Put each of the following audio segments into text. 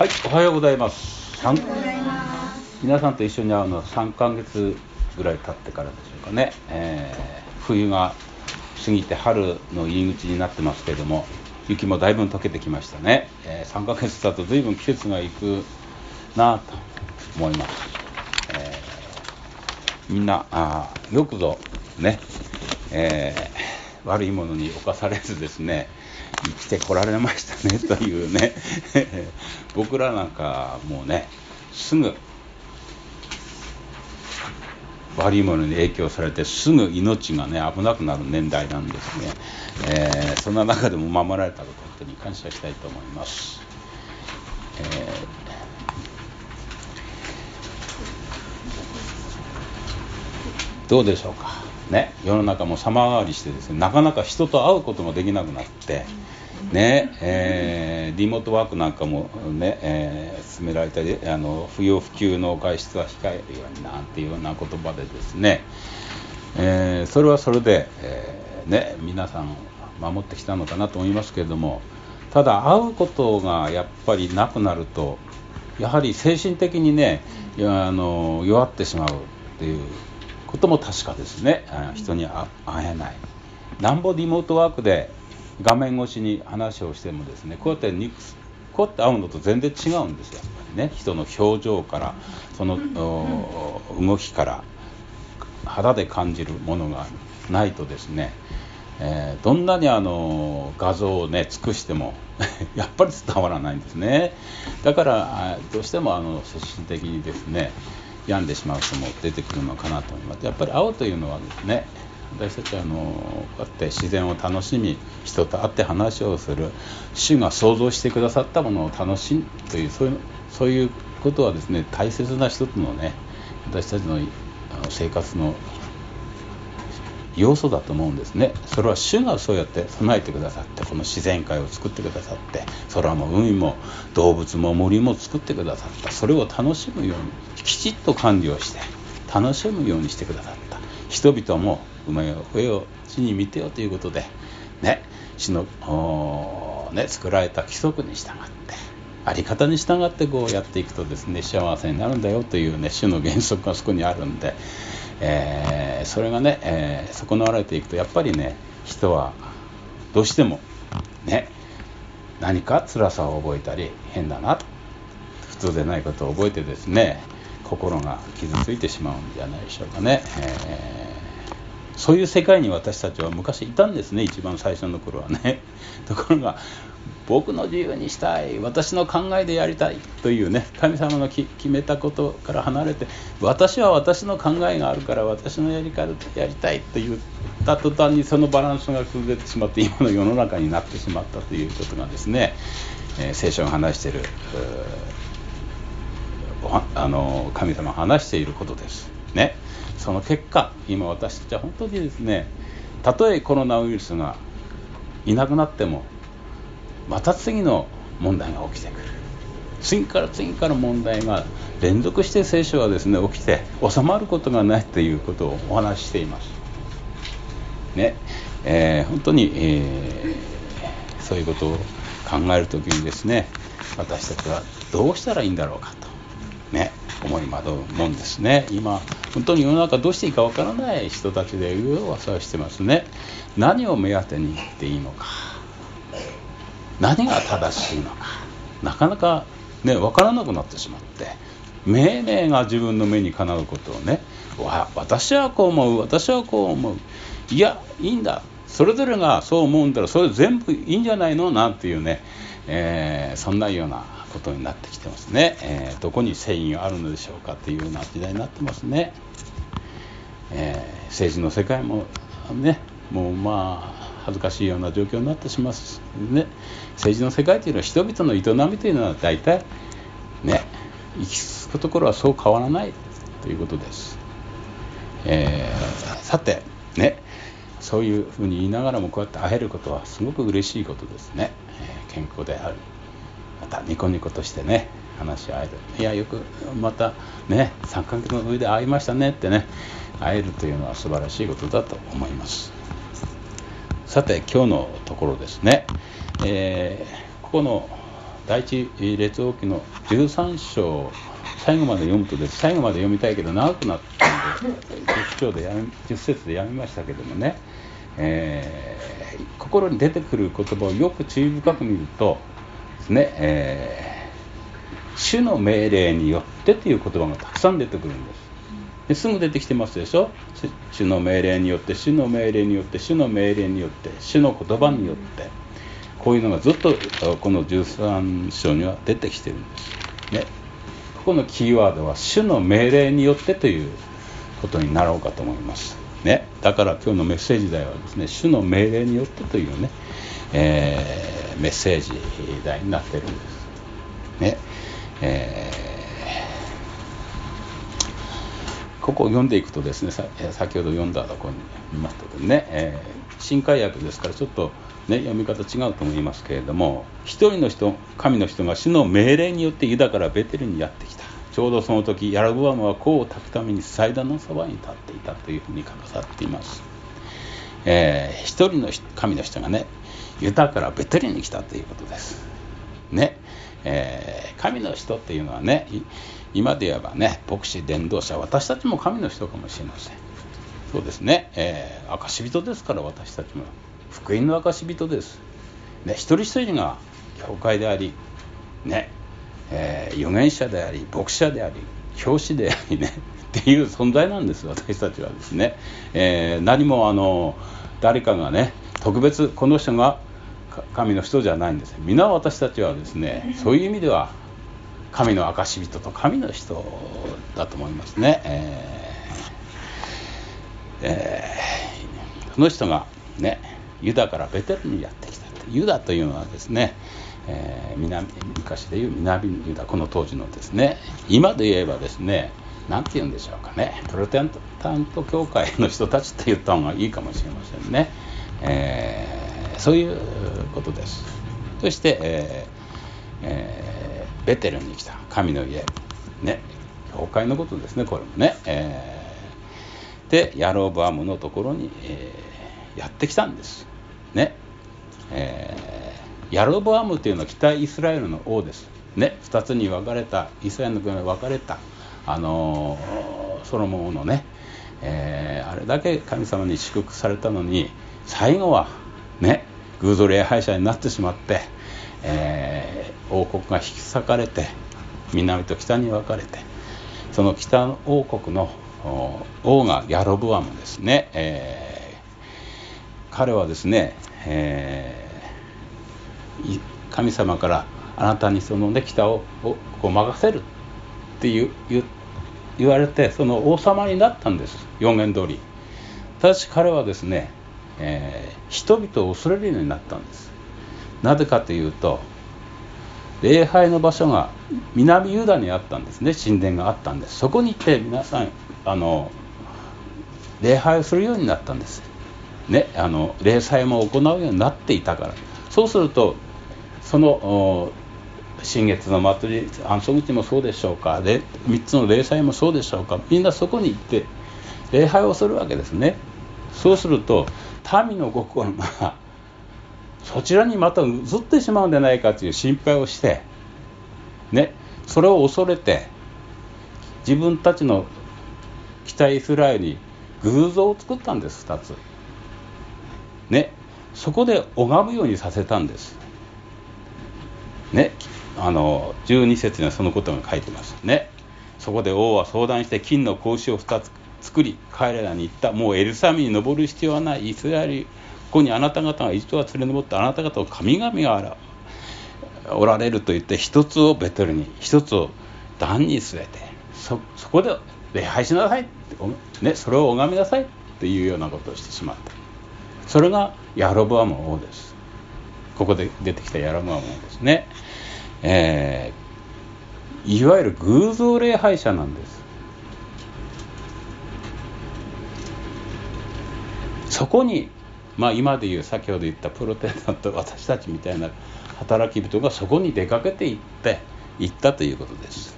はい、おはようございます。三皆さんと一緒に会うのは3ヶ月ぐらい経ってからでしょうかね。えー冬が過ぎて春の入り口になってますけれども、雪もだいぶ溶けてきましたね。え3ヶ月だと随分季節がいくなと思います。えーみんなあーよくぞね、えー悪いものに侵されずですね生きてこられましたねというね。僕らなんかもうねすぐ悪いものに影響されてすぐ命がね危なくなる年代なんですね、えーそんな中でも守られたこと本当に感謝したいと思います、えーどうでしょうか。ね世の中も様変わりしてですねなかなか人と会うこともできなくなってねえーリモートワークなんかもね、えー進められたりあの不要不急の外出は控えるようになんていうような言葉でですね、えーそれはそれで、えーね、皆さん守ってきたのかなと思いますけれどもただ会うことがやっぱりなくなるとやはり精神的にねあの弱ってしまうっていうことも確かですね。あ人に会会えない。なんぼリモートワークで画面越しに話をしてもですねこうやって肉こうやって会うのと全然違うんですよやっぱりね。人の表情からそのお動きから肌で感じるものがないとですね、えーどんなにあの画像をね尽くしても やっぱり伝わらないんですね。だからあどうしてもあの精神的にですね病んでしまう人も出てくるのかなと思います。やっぱり青というのはですね私たちはあのこうやって自然を楽しみ人と会って話をする主が想像してくださったものを楽しむというそういうそういうことはですね大切な一つのね私たちのあの生活の要素だと思うんですね。それは主がそうやって備えてくださってこの自然界を作ってくださって空も海も動物も森も作ってくださった。それを楽しむようにきちっと管理をして楽しむようにしてくださった。人々も馬よ上を地に見てよということでね主のおね作られた規則に従ってあり方に従ってこうやっていくとですね幸せになるんだよというね主の原則がそこにあるんで、えーそれがね、えー損なわれていくとやっぱりね人はどうしてもね何か辛さを覚えたり変だなと普通でないことを覚えてですね心が傷ついてしまうんじゃないでしょうかね、えーそういう世界に私たちは昔いたんですね一番最初の頃はね。ところが僕の自由にしたい私の考えでやりたいというね神様のき決めたことから離れて私は私の考えがあるから私のやり方でやりたいと言った途端にそのバランスが崩れてしまって今の世の中になってしまったということがですね、えー聖書が話しているうーあの神様が話していることです。ね、その結果今私たちは本当にですねたとえコロナウイルスがいなくなってもまた次の問題が起きてくる。次から次から問題が連続して聖書はですね起きて収まることがないということをお話ししています。ね。えー本当に、えーそういうことを考えるときにですね私たちはどうしたらいいんだろうかと、ね、思い惑うもんですね。今本当に世の中どうしていいかわからない人たちでうわうわさしてますね。何を目当てに行っていいのか。何が正しいのか。なかなかね分からなくなってしまって。命令が自分の目にかなうことをねわ私はこう思う私はこう思う。いやいいんだ。それぞれがそう思うんだらそれ全部いいんじゃないの？なんていうね、えーそんなようなことになってきてますね、えーどこに正義があるのでしょうかというような時代になってますね、えー政治の世界もねもうまあ恥ずかしいような状況になってしますね。政治の世界というのは人々の営みというのは大体ね行き着くところはそう変わらないということです、えーさてねそういうふうに言いながらもこうやって会えることはすごく嬉しいことですね、えー健康である。またニコニコとしてね話し合える。いやよくまたね3ヶ月の上で会いましたねってね会えるというのは素晴らしいことだと思います。さて今日のところですね、えーここの第一列王記の13章最後まで読むとです最後まで読みたいけど長くなったんで10章でやめ10節でやめましたけどもね、えー、心に出てくる言葉をよく注意深く見るとですね、えー、主の命令によってという言葉がたくさん出てくるんです。すぐ出てきてますでしょ？主の命令によって主の命令によって主の命令によって主の言葉によって。こういうのがずっとこの13章には出てきてるんです。ね。ここのキーワードは主の命令によってということになろうかと思います。ね。だから今日のメッセージ題はですね主の命令によってというね、えー、メッセージ題になってるんです。ね。えーここを読んでいくとですね先ほど読んだところに見ますとね、えー、新海訳ですからちょっと、ね、読み方違うと思いますけれども一人の人神の人が主の命令によってユダからベテルにやってきた。ちょうどその時ヤラブアムは甲を炊くために祭壇のそばに立っていたというふうに書かされています、えー、一人の神の人がねユダからベテルに来たということです。ね、えー、神の人っていうのはね今で言えばね牧師伝道者私たちも神の人かもしれません。そうですね、えー、証人ですから私たちも。福音の証人です、ね、一人一人が教会でありね、えー、預言者であり牧者であり教師でありね っていう存在なんです。私たちはですね、えー、何もあの誰かがね特別この人が神の人じゃないんです。皆私たちはですねそういう意味では神の証人と神の人だと思いますね。えーえー、その人がねユダからベテルにやってきたユダというのはですね、えー、南昔でいう南ユダこの当時のですね今で言えばですね何て言うんでしょうかねプロテンタント教会の人たちって言った方がいいかもしれませんね、えー、そういうことですそして、えーえーベテルに来た神の家。ね。教会のことですねこれもね、えー、でヤロブアムのところに、えー、やってきたんです。ね、えー、ヤロブアムというのは北イスラエルの王です。ね。2つに分かれたイスラエルの国に分かれたあのー、ソロモンのね、えー、あれだけ神様に祝福されたのに最後はね偶像礼拝者になってしまってえー、王国が引き裂かれて南と北に分かれてその北王国の王がヤロブアムですね、えー、彼はですね、えー、神様からあなたにその、ね、北をこう任せるっていう言われてその王様になったんです。予言通り。ただし彼はですね、えー、人々を恐れるようになったんです。なぜかというと礼拝の場所が南ユダにあったんですね。神殿があったんです。そこに行って皆さんあの礼拝をするようになったんです。ねあの礼祭も行うようになっていたから。そうするとその新月の祭り安息日もそうでしょうか。で3つの礼祭もそうでしょうか。みんなそこに行って礼拝をするわけですね。そうすると民の心がそちらにまた移ってしまうんじゃないかという心配をしてねそれを恐れて自分たちの北イスラエルに偶像を作ったんです2つ。ねそこで拝むようにさせたんです。ねあの12節にはそのことが書いてます。ねそこで王は相談して金の格子を2つ作り彼らに言ったもうエルサミに登る必要はない。イスラエルここにあなた方が一度は連れ上ってあなた方を神々がおられると言って一つをベテルに一つを段に据えてそそこで礼拝しなさいね、それを拝みなさいっていうようなことをしてしまった。それがヤロブアム王です。ここで出てきたヤロブアム王ですね、えー、いわゆる偶像礼拝者なんです。そこにまあ、今でいう先ほど言ったプロテスタント私たちみたいな働き人がそこに出かけていって行ったということです。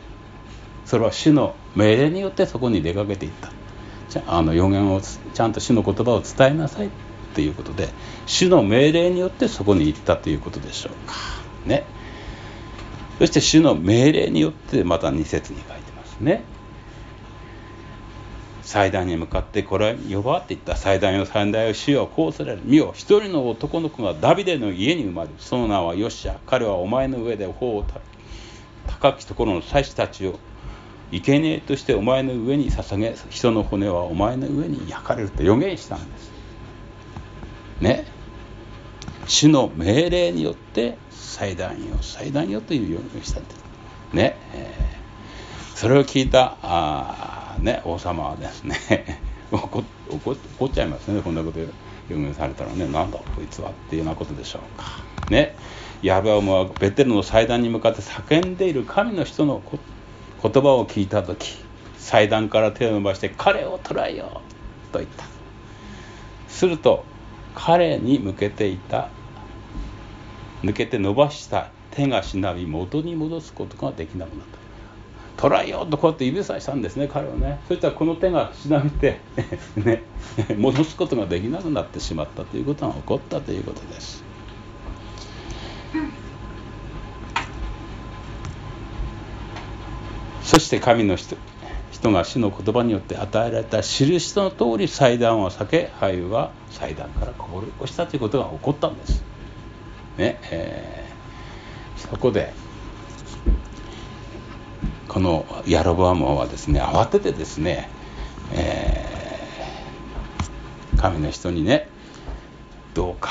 それは主の命令によってそこに出かけていった。あの予言をちゃんと主の言葉を伝えなさいということで主の命令によってそこに行ったということでしょうか。ね。そして主の命令によってまた2節に書いてますね。祭壇に向かってこれ呼ばって言った祭壇よ祭壇よ主よこうされる見よ一人の男の子がダビデの家に生まれるその名はヨシア彼はお前の上で頬を高きところの祭司たちを生贄としてお前の上に捧げ人の骨はお前の上に焼かれると予言したんですね主の命令によって祭壇よ祭壇よという予言したんですね、えー、それを聞いたあ、ね、王様はですね。怒っちゃいますね。こんなこと予言されたらね。なんだこいつはっていうようなことでしょうか。ね。ヤベオムはベテルの祭壇に向かって叫んでいる神の人の言葉を聞いた時祭壇から手を伸ばして彼を捕らえようと言った。すると彼に向けていた抜けて伸ばした手がしなび元に戻すことができなくなった。捕らえようとこうやって指さしたんですね彼はねそしたらこの手がしなびて ね戻すことができなくなってしまったということが起こったということですそして神の人人が主の言葉によって与えられた印の通り祭壇を避け俳は祭壇からこぼれ落ちたということが起こったんです。ねえー、そこでこのヤロボアムはですね慌ててですね、えー、神の人にねどうか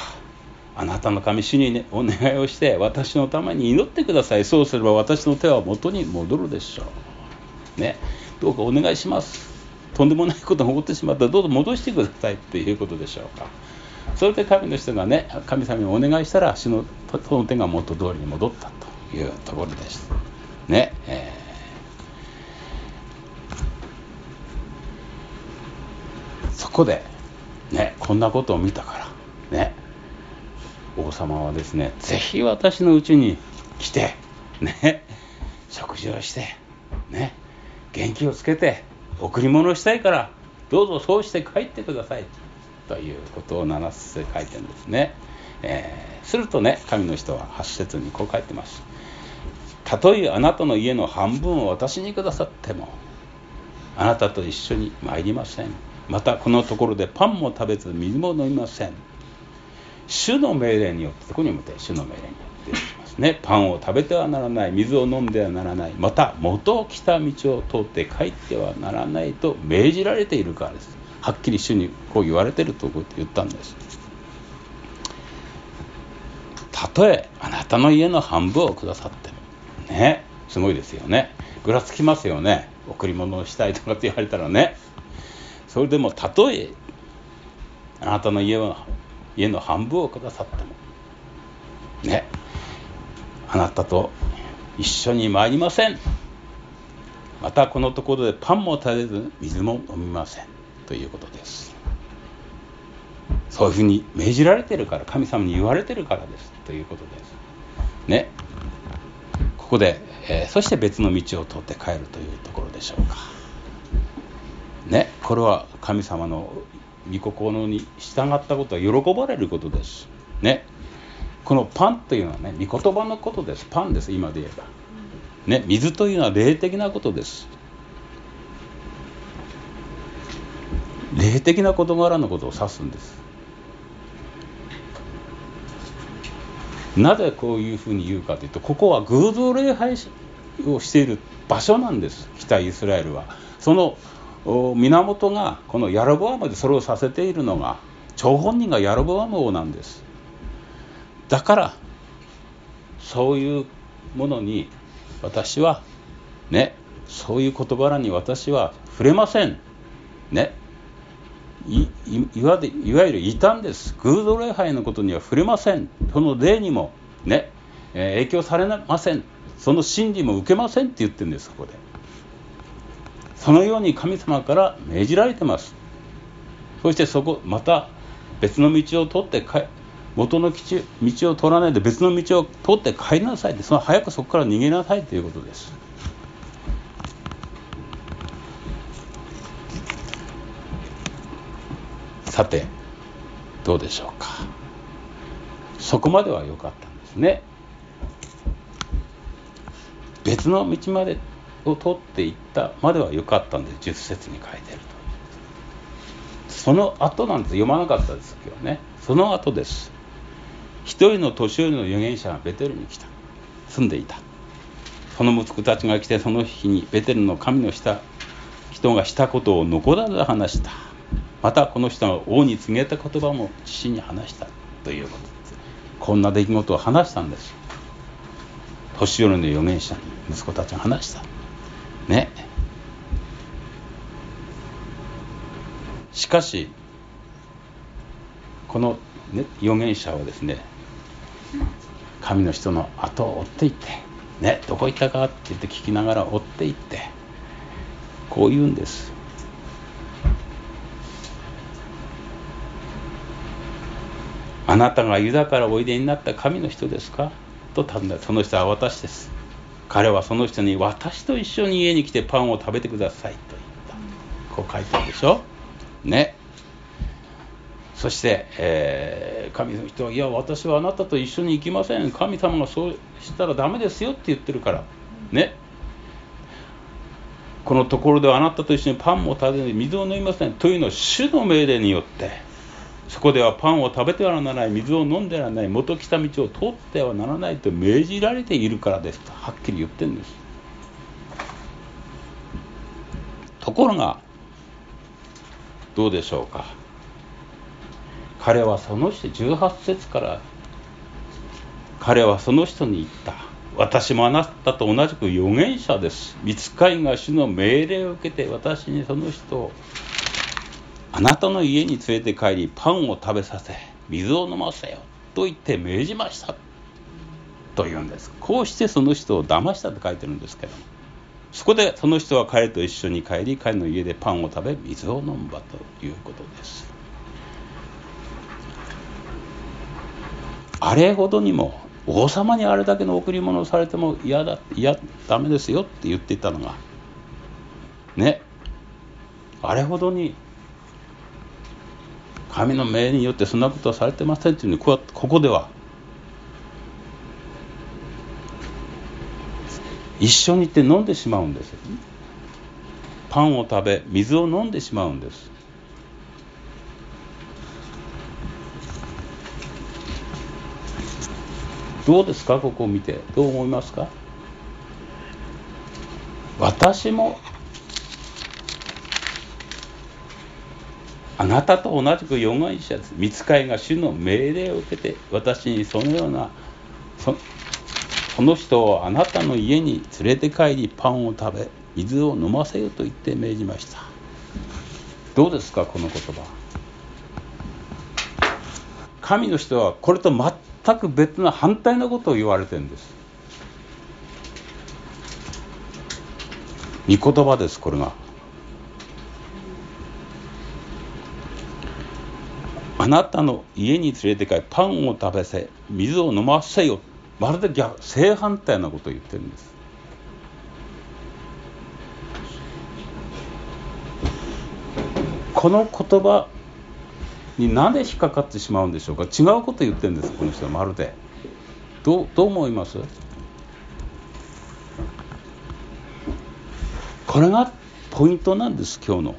あなたの神主に、ね、お願いをして私のために祈ってください。そうすれば私の手は元に戻るでしょう。ねどうかお願いします。とんでもないことが起こってしまったらどうぞ戻してください。っていうことでしょうか。それで神の人がね神様にお願いしたら死のその手が元通りに戻ったというところです。ねえー、そこでねこんなことを見たからね。王様はですねぜひ私のうちに来てね食事をしてね元気をつけて贈り物をしたいからどうぞそうして帰ってくださいということを7節で書いてるんですね、えー、するとね神の人は8節にこう書いてます。たとえあなたの家の半分を私にくださってもあなたと一緒に参りません。またこのところでパンも食べず水も飲みません。主の命令によってそこにもって主の命令によってますね。パンを食べてはならない水を飲んではならないまた元を来た道を通って帰ってはならないと命じられているからです。はっきり主にこう言われてると言ったんです。たとえあなたの家の半分をくださってもねすごいですよね。ぐらつきますよね。贈り物をしたいとかって言われたらね。それでもたとえあなたの家は家の半分をくださってもねあなたと一緒に参りません。またこのところでパンも食べず水も飲みません。ということです。そういうふうに命じられてるから神様に言われてるからです。ということです。ね。ここで、えー、そして別の道を通って帰るというところでしょうか。ねこれは神様の御心に従ったことは喜ばれることです。ね。このパンというのはね御言葉のことです。パンです今で言えば。ね水というのは霊的なことです。霊的な事柄のことを指すんです。なぜこういうふうに言うかというとここは偶像礼拝をしている場所なんです。北イスラエルは。その源がこのヤロボアムでそれをさせているのが張本人がヤロボアム王なんです。だからそういうものに私はねそういう事柄に私は触れません。ね。いいわいわゆる異端です。偶像礼拝のことには触れません。その例にもね、えー、影響されません。その真理も受けませんって言ってるんですそこで。そのように神様から命じられてます。そしてそこまた別の道を取って元の道を取らないで別の道を通って帰りなさいってその早くそこから逃げなさいということです。さてどうでしょうか。そこまでは良かったんですね。別の道までを通っていったまでは良かったんで10節に書いてると。その後なんです。読まなかったです今日ね。その後です。一人の年寄りの預言者がベテルに来た。住んでいた。その息子たちが来てその日にベテルの神のした人がしたことを残らず話した。またこの人が王に告げた言葉も父に話した。ということです。こんな出来事を話したんです。年寄りの預言者に息子たちが話した。ね。しかしこの、ね、預言者はですね神の人の後を追っていってねどこ行ったかって言って聞きながら追っていってこう言うんです。あなたがユダからおいでになった神の人ですか？と尋ねその人は私です。彼はその人に私と一緒に家に来てパンを食べてくださいと言った。こう書いてあるでしょ？ね。そして、えー、神の人は「いや私はあなたと一緒に行きません。神様がそうしたらダメですよ」って言ってるから。ね。このところではあなたと一緒にパンも食べずに水を飲みません。というのは主の命令によってそこではパンを食べてはならない。水を飲んではならない。元来た道を通ってはならないと命じられているからですとはっきり言ってるんです。ところがどうでしょうか。彼はその人18節から彼はその人に言った。私もあなたと同じく預言者です。見つかいが主の命令を受けて私にその人をあなたの家に連れて帰りパンを食べさせ水を飲ませよと言って命じました。と言うんです。こうしてその人を騙したと書いてるんですけどそこでその人は彼と一緒に帰り彼の家でパンを食べ水を飲んだということです。あれほどにも王様にあれだけの贈り物をされても嫌だ嫌ダメですよって言っていたのがね。あれほどに神の命によってそんなことはされてませんというふうにここでは。一緒に行って飲んでしまうんです。パンを食べ水を飲んでしまうんです。どうですか？ここを見て。どう思いますか？私もあなたと同じく預言者です。見つかいが主の命令を受けて私にそのようなそその人をあなたの家に連れて帰りパンを食べ水を飲ませよと言って命じました。どうですかこの言葉。神の人はこれと全く別の反対のことを言われてるんです。御言葉ですこれが。なたの家に連れて帰りパンを食べせ水を飲ませよ。まるで逆正反対なことを言ってるんです。この言葉になぜ引っかかってしまうんでしょうか？違うこと言ってるんですこの人はまるで。どうどう思います？これがポイントなんです今日の。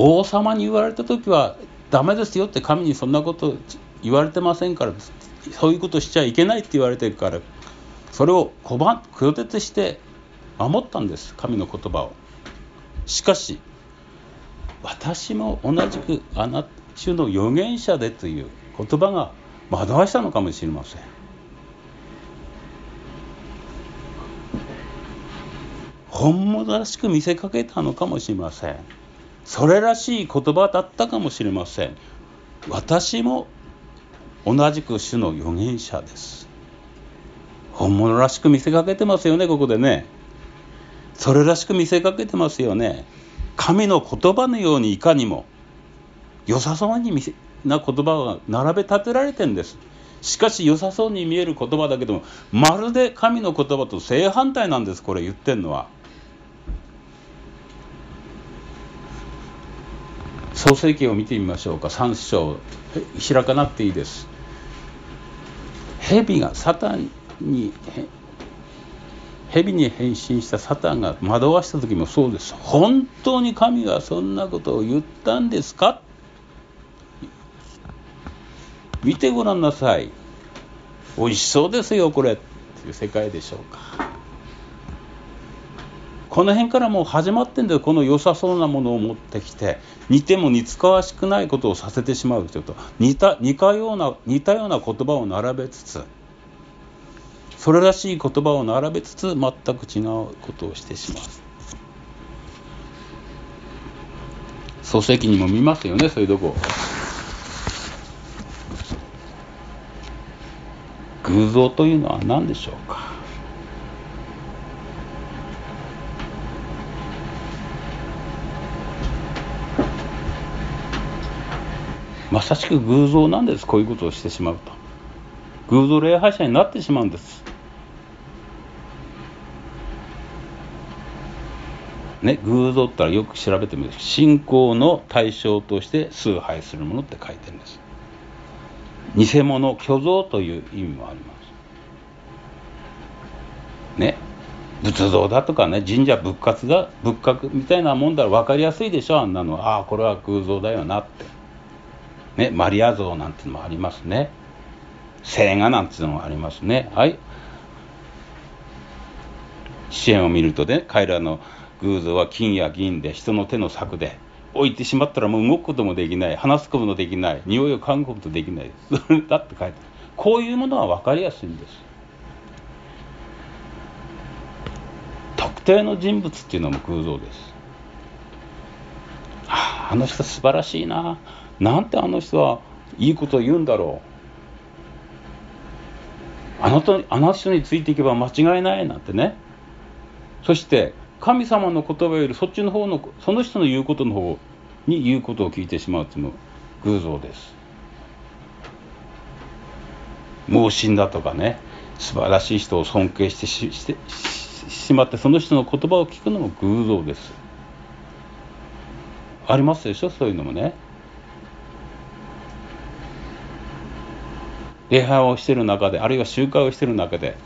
王様に言われた時はダメですよって神にそんなこと言われてませんからそういうことしちゃいけないって言われてるからそれを拒絶して守ったんです神の言葉を。しかし私も同じくあなた主の預言者でという言葉が惑わしたのかもしれません。本物らしく見せかけたのかもしれません。それらしい言葉だったかもしれません。私も同じく主の預言者です。本物らしく見せかけてますよねここでね。それらしく見せかけてますよね。神の言葉のようにいかにも良さそうにな言葉が並べ立てられてんです。しかし良さそうに見える言葉だけどもまるで神の言葉と正反対なんですこれ言ってんのは。創世記を見てみましょうか。3章。開かなくていいです。蛇がサタンに蛇に変身したサタンが惑わした時もそうです。本当に神がそんなことを言ったんですか？見てごらんなさい。美味しそうですよこれ。っていう世界でしょうか。この辺からもう始まってんだよ。この良さそうなものを持ってきて似ても似つかわしくないことをさせてしまうというと似た似たような似たような言葉を並べつつそれらしい言葉を並べつつ全く違うことをしてしまう。漱石にも見ますよねそういうとこ。偶像というのは何でしょうか。まさしく偶像なんです。こういうことをしてしまうと。偶像礼拝者になってしまうんです。ね、偶像ったらよく調べてみる信仰の対象として崇拝するものって書いてるんです。偽物虚像という意味もあります。ね仏像だとかね神社仏閣が仏閣みたいなもんだら分かりやすいでしょあんなの。はああこれは偶像だよなって。ねマリア像なんてのもありますね。聖画なんていうのもありますね。はい。支援を見るとね彼らの偶像は金や銀で人の手の策で置いてしまったらもう動くこともできない。話すこともできない。匂いを嗅ぐこともできない。そ れだって書いてある。こういうものは分かりやすいんです。特定の人物っていうのも偶像です、はあ、あの人素晴らしいな。なんてあの人はいいこと言うんだろう。あの人あの人についていけば間違いないなんてね。そして神様の言葉よりそっちの方のその人の言うことの方に言うことを聞いてしまうというの偶像です。盲信だとかね素晴らしい人を尊敬してししてしまってその人の言葉を聞くのも偶像です。ありますでしょ？そういうのもね。礼拝をしてる中であるいは集会をしている中で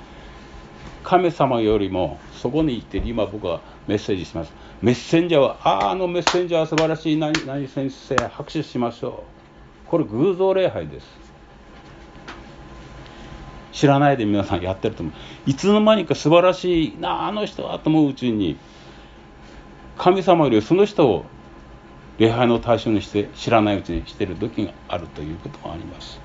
神様よりもそこに行って今僕はメッセージします。メッセンジャーはあああのメッセンジャーは素晴らしい何何先生拍手しましょう。これ偶像礼拝です。知らないで皆さんやってると思う。いつの間にか素晴らしいなあの人はと思ううちに神様よりその人を礼拝の対象にして知らないうちにしてる時があるということがあります。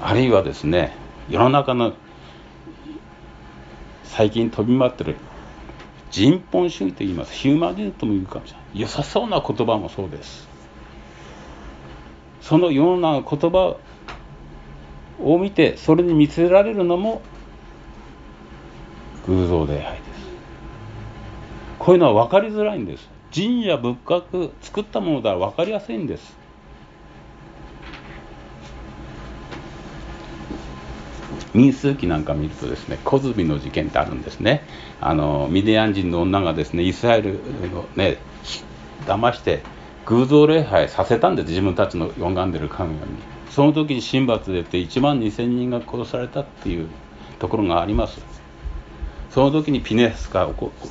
あるいはですね世の中の最近飛び回ってる人本主義と言いますヒューマニズムとも言うかもしれない。良さそうな言葉もそうです。そのような言葉を見てそれに見せられるのも偶像礼拝です。こういうのは分かりづらいんです。神社仏閣作ったものだら分かりやすいんです。民数記なんか見るとですね小泉の事件ってあるんですね。あのミディアン人の女がですねイスラエルをね騙して偶像礼拝させたんです。自分たちの拝んでる神々に。その時に神罰でって1万2000人が殺されたっていうところがあります。その時にピネスが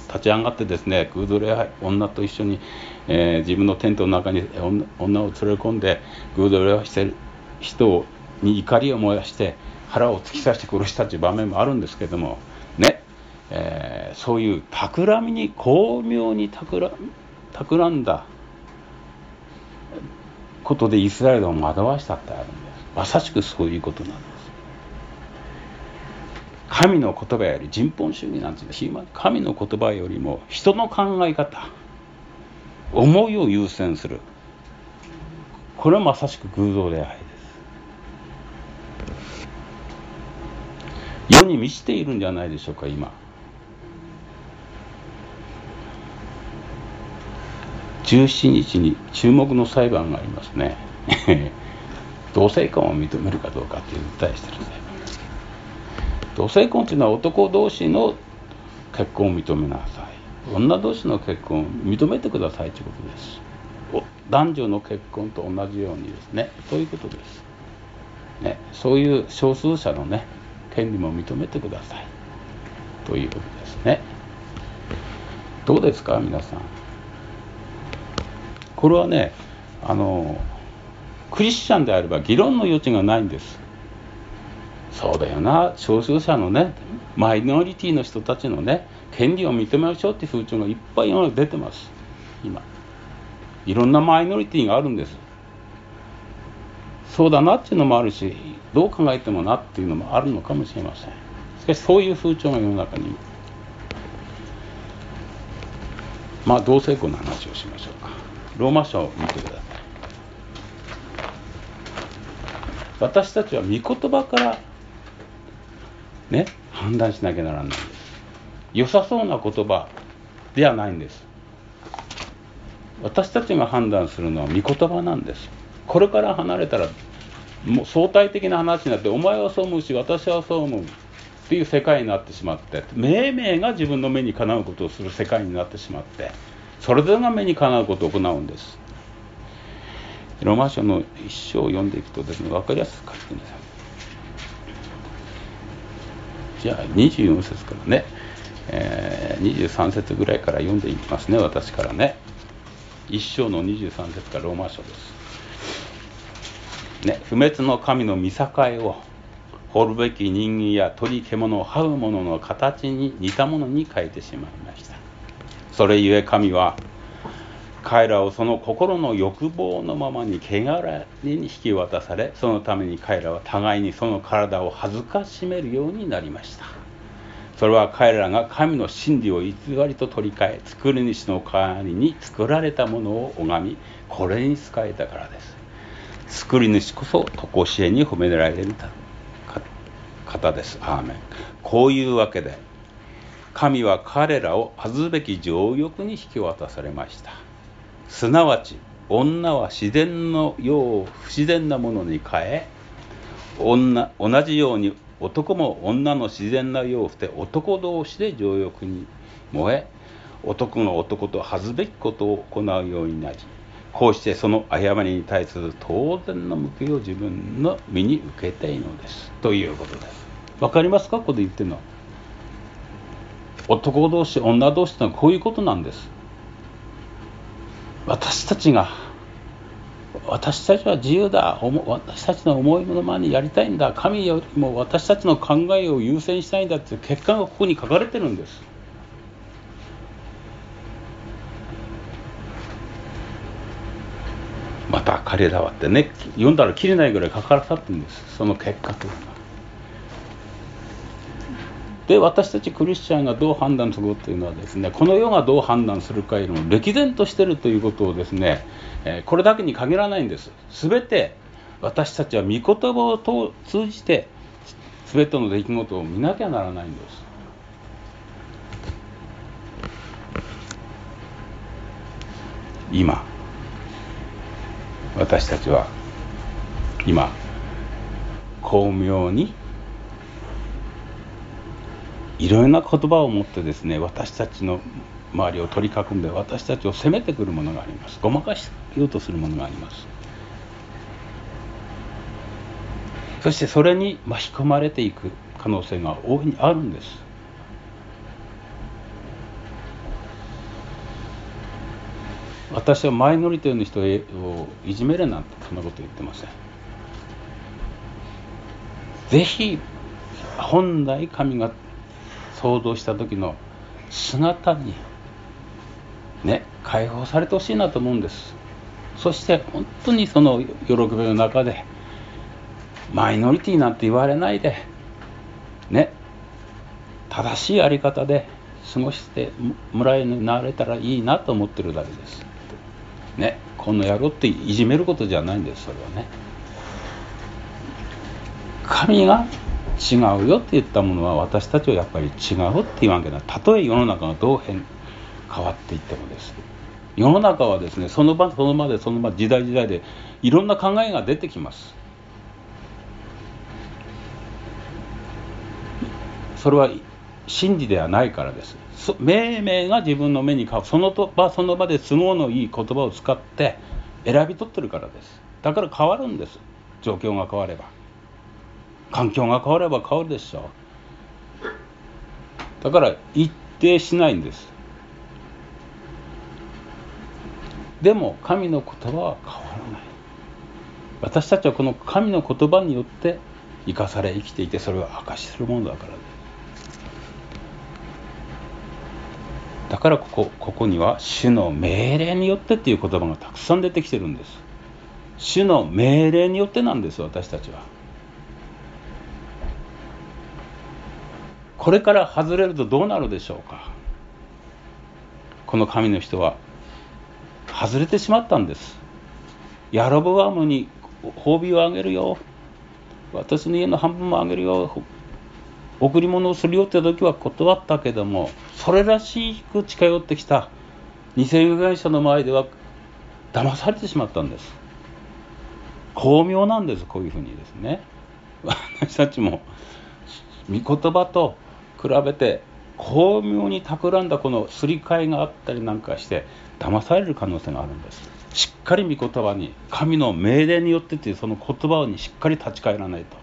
立ち上がってですね偶像礼拝女と一緒に、えー、自分のテントの中に女を連れ込んで偶像礼拝してる人に怒りを燃やして腹を突き刺して殺したという場面もあるんですけどもね、えー、そういう企みに巧妙に企んだことでイスラエルを惑わしたってあるんです。まさしくそういうことなんです。神の言葉より人本主義なんていうの神の言葉よりも人の考え方思いを優先する。これはまさしく偶像礼拝世に満ちているんじゃないでしょうか今。17日に注目の裁判がありますね。同性婚を認めるかどうかっていう訴えしてる裁判同性婚っていうのは男同士の結婚を認めなさい。女同士の結婚を認めてくださいということです。男女の結婚と同じようにですね。そういうことです。ね、そういう少数者のね権利も認めてください。ということですね。どうですか皆さん。これはねあのクリスチャンであれば議論の余地がないんです。そうだよな。少数者のねマイノリティの人たちのね権利を認めましょうって風潮がいっぱい今出てます。今。いろんなマイノリティがあるんです。そうだなっていうのもあるしどう考えてもなっていうのもあるのかもしれません。しかしそういう風潮が世の中に。まあ同性婚の話をしましょうか。ローマ書を見てください。私たちは御言葉からね判断しなきゃならないんです。良さそうな言葉ではないんです。私たちが判断するのは御言葉なんです。これから離れたらもう相対的な話になってお前はそう思うし私はそう思うっていう世界になってしまって命名が自分の目にかなうことをする世界になってしまってそれぞれが目にかなうことを行うんです。ローマ書の一章を読んでいくとですね分かりやすく書いてるんですじゃあ24節からね、えー、23節ぐらいから読んでいきますね私からね。一章の23節からローマ書です。ね、不滅の神の見境を掘るべき人間や鳥獣を這う者の形に似たものに変えてしまいました。それゆえ神は彼らをその心の欲望のままに汚れに引き渡されそのために彼らは互いにその体を恥ずかしめるようになりました。それは彼らが神の真理を偽りと取り替え作り主の代わりに作られたものを拝みこれに仕えたからです。作り主こそ常しえに褒められる方です。アーメンこういうわけで神は彼らを恥ずべき情欲に引き渡されました。すなわち女は自然のよう不自然なものに変え女同じように男も女の自然なようして男同士で情欲に燃え男が男と恥ずべきことを行うようになりこうしてその誤りに対する当然の報いを自分の身に受けていのです。ということですわかりますかここで言ってるのは男同士女同士ってのはこういうことなんです。私たちが私たちは自由だ私たちの思いのままにやりたいんだ。神よりも私たちの考えを優先したいんだっていう結果がここに書かれてるんです。彼らはってね読んだら切れないぐらいかからさってるんです。その結果というのは。で私たちクリスチャンがどう判断するかというのはですねこの世がどう判断するかよりも歴然としてるということをですね、えこれだけに限らないんです。全て私たちは御言葉を通じて全ての出来事を見なきゃならないんです。今。私たちは今巧妙にいろいろな言葉を持ってですね私たちの周りを取り囲んで私たちを責めてくるものがあります。ごまかしようとするものがあります。そしてそれに巻き込まれていく可能性が大いにあるんです。私はマイノリティの人をいじめるなんてそんなこと言ってません。ぜひ本来神が想像した時の姿にね解放されてほしいなと思うんです。そして本当にその喜びの中でマイノリティなんて言われないでね正しいあり方で過ごしてもらえになれたらいいなと思ってるだけです。ねこの野郎っていじめることじゃないんですそれはね。神が違うよって言ったものは私たちはやっぱり違うっていうわけだたとえ世の中がどう変変わっていってもです。世の中はですねその場その場でその場時代時代でいろんな考えが出てきます。それは真理ではないからです。命名が自分の目にかその場その場で都合のいい言葉を使って選び取ってるからです。だから変わるんです。状況が変われば。環境が変われば変わるでしょう。だから一定しないんです。でも神の言葉は変わらない。私たちはこの神の言葉によって生かされ生きていてそれを証しするものだからです。だからここここには主の命令によってっていう言葉がたくさん出てきてるんです。主の命令によってなんです私たちは。これから外れるとどうなるでしょうか。この神の人は外れてしまったんです。ヤロボワムに褒美をあげるよ。私の家の半分もあげるよ。贈り物をするよって時は断ったけどもそれらしく近寄ってきた偽会社の前では騙されてしまったんです。巧妙なんですこういうふうにですね。私たちも御言葉と比べて巧妙に企んだこのすり替えがあったりなんかして騙される可能性があるんです。しっかり御言葉に神の命令によってというその言葉にしっかり立ち返らないと。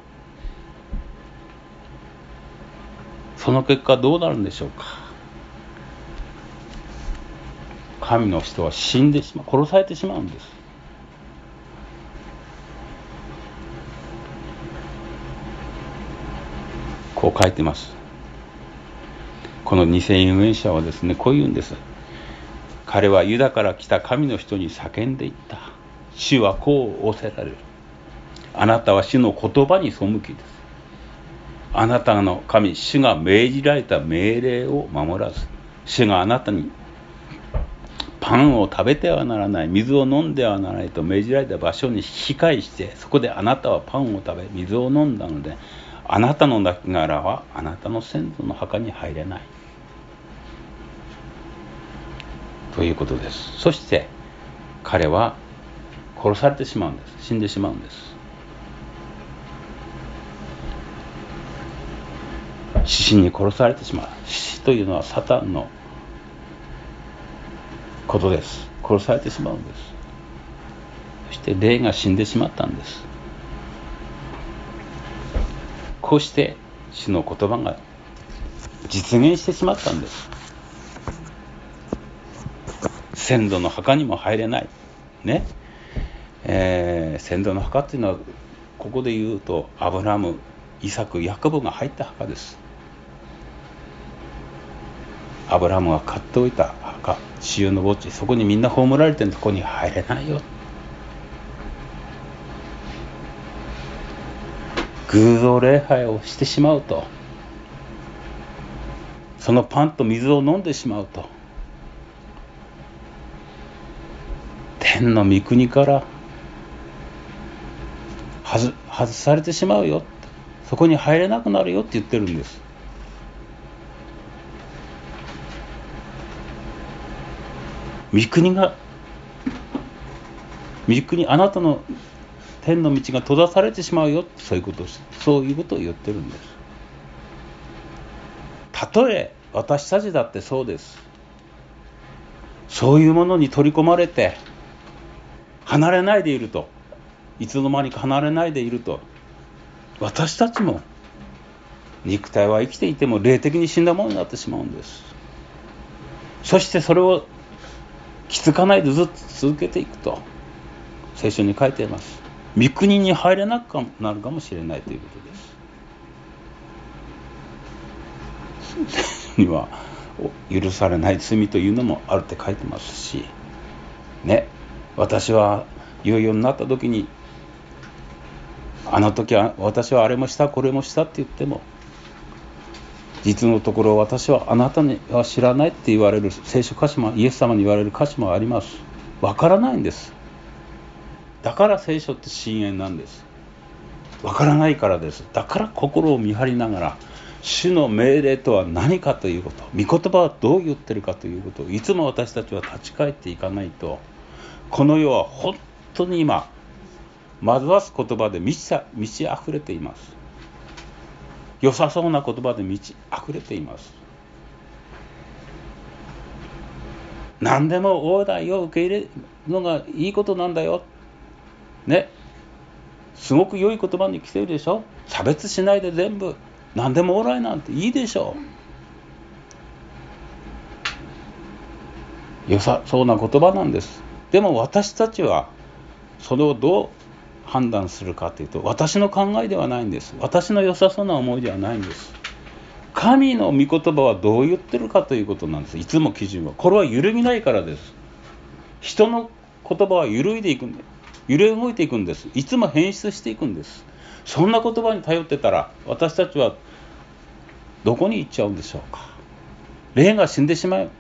その結果どうなるんでしょうか。神の人は死んでしまう。殺されてしまうんです。こう書いてます。この2000預言者はですねこう言うんです。彼はユダから来た神の人に叫んでいった。主はこう仰せられる。あなたは主の言葉に背きですあなたの神主が命じられた命令を守らず主があなたにパンを食べてはならない水を飲んではならないと命じられた場所に引き返してそこであなたはパンを食べ水を飲んだのであなたの亡骸はあなたの先祖の墓に入れない。ということです。そして彼は殺されてしまうんです。死んでしまうんです。獅子に殺されてしまう。獅子というのはサタンのことです。殺されてしまうんです。そして霊が死んでしまったんです。こうして主の言葉が実現してしまったんです。先祖の墓にも入れない。ね。えー、先祖の墓っていうのはここで言うとアブラムイサクヤコブが入った墓です。アブラムが買っておいた墓潮の墓地そこにみんな葬られてるとこに入れないよ。偶像礼拝をしてしまうと。そのパンと水を飲んでしまうと。天の御国から外されてしまうよそこに入れなくなるよって言ってるんです。御国が御国あなたの天の道が閉ざされてしまうよ。そういうことをそういうことを言ってるんです。たとえ私たちだってそうです。そういうものに取り込まれて離れないでいると。いつの間にか離れないでいると。私たちも肉体は生きていても霊的に死んだものになってしまうんです。そしてそれを気づかないでずっと続けていくと聖書に書いています。御国に入れなくなるかもしれないということです。聖書には許されない罪というのもあるって書いてますしね私は言うようになった時にあの時は私はあれもしたこれもしたって言っても実のところ私はあなたには知らないって言われる聖書歌詞もイエス様に言われる歌詞もあります。わからないんです。だから聖書って深淵なんです。わからないからです。だから心を見張りながら主の命令とは何かということ御言葉はどう言ってるかということをいつも私たちは立ち返っていかないとこの世は本当に今惑わす言葉で満ち満ち溢れています。良さそうな言葉で満ち溢れています。何でも大台を受け入れるのがいいことなんだよ。ね。すごく良い言葉に来てるでしょ。差別しないで全部。何でもオーライなんていいでしょ良さそうな言葉なんです。でも私たちはそれをどう判断するかというと私の考えではないんです。私の良さそうな思いではないんです。神の御言葉はどう言ってるかということなんです。いつも基準は。これは揺るぎないからです。人の言葉は揺るいでいくんで揺れ動いていくんです。いつも変質していくんです。そんな言葉に頼ってたら私たちはどこに行っちゃうんでしょうか。霊が死んでしまう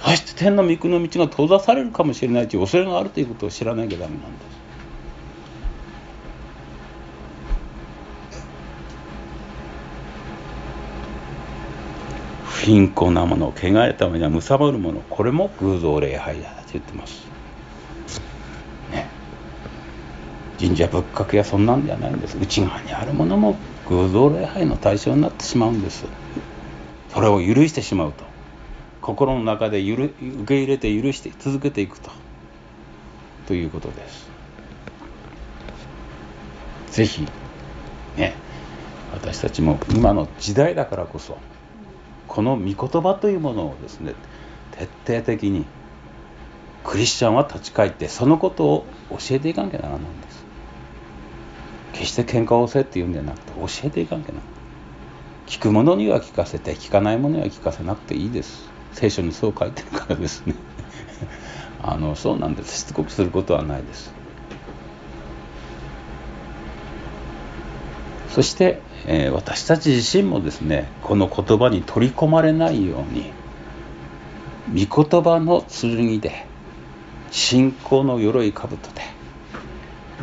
そして天の御国の道が閉ざされるかもしれないという恐れがあるということを知らなきゃダメなんです。貧困なもの汚れたものは貪るものこれも偶像礼拝だと言ってます。ね。神社仏閣やそんなんではないんです。内側にあるものも偶像礼拝の対象になってしまうんです。それを許してしまうと。心の中で受け入れて許して続けていくと。ということです。ぜひね。私たちも今の時代だからこそこの御言葉というものをですね徹底的にクリスチャンは立ち返ってそのことを教えていかなきゃならないんです。決して喧嘩をせっていうんじゃなくて教えていかなきゃならない。聞く者には聞かせて聞かない者には聞かせなくていいです。聖書にそう書いてるからですね。あのそうなんです。しつこくすることはないです。そしてえー、私たち自身もですねこの言葉に取り込まれないように御言葉の剣で信仰の鎧兜で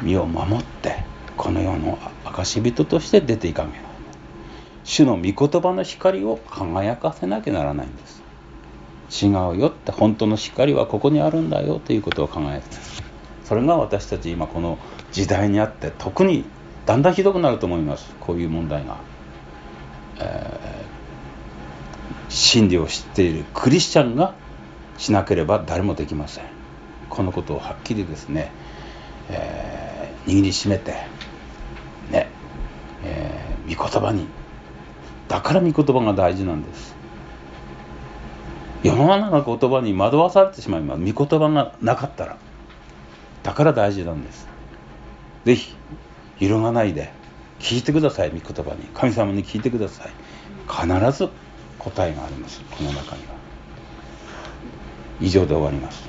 身を守ってこの世の証人として出ていかなきゃならない主の御言葉の光を輝かせなきゃならないんです。違うよって本当の光はここにあるんだよということを考えてそれが私たち今この時代にあって特にだんだんひどくなると思います。こういう問題が、えー、真理を知っている。クリスチャンがしなければ誰もできません。このことをはっきりですね、えー、握りしめて。ね、えー、御言葉に。だから御言葉が大事なんです。世の中の言葉に惑わされてしまいます。御言葉がなかったら。だから大事なんです。ぜひ揺るがないで聞いてください御言葉に。神様に聞いてください。必ず答えがありますこの中には。以上で終わります。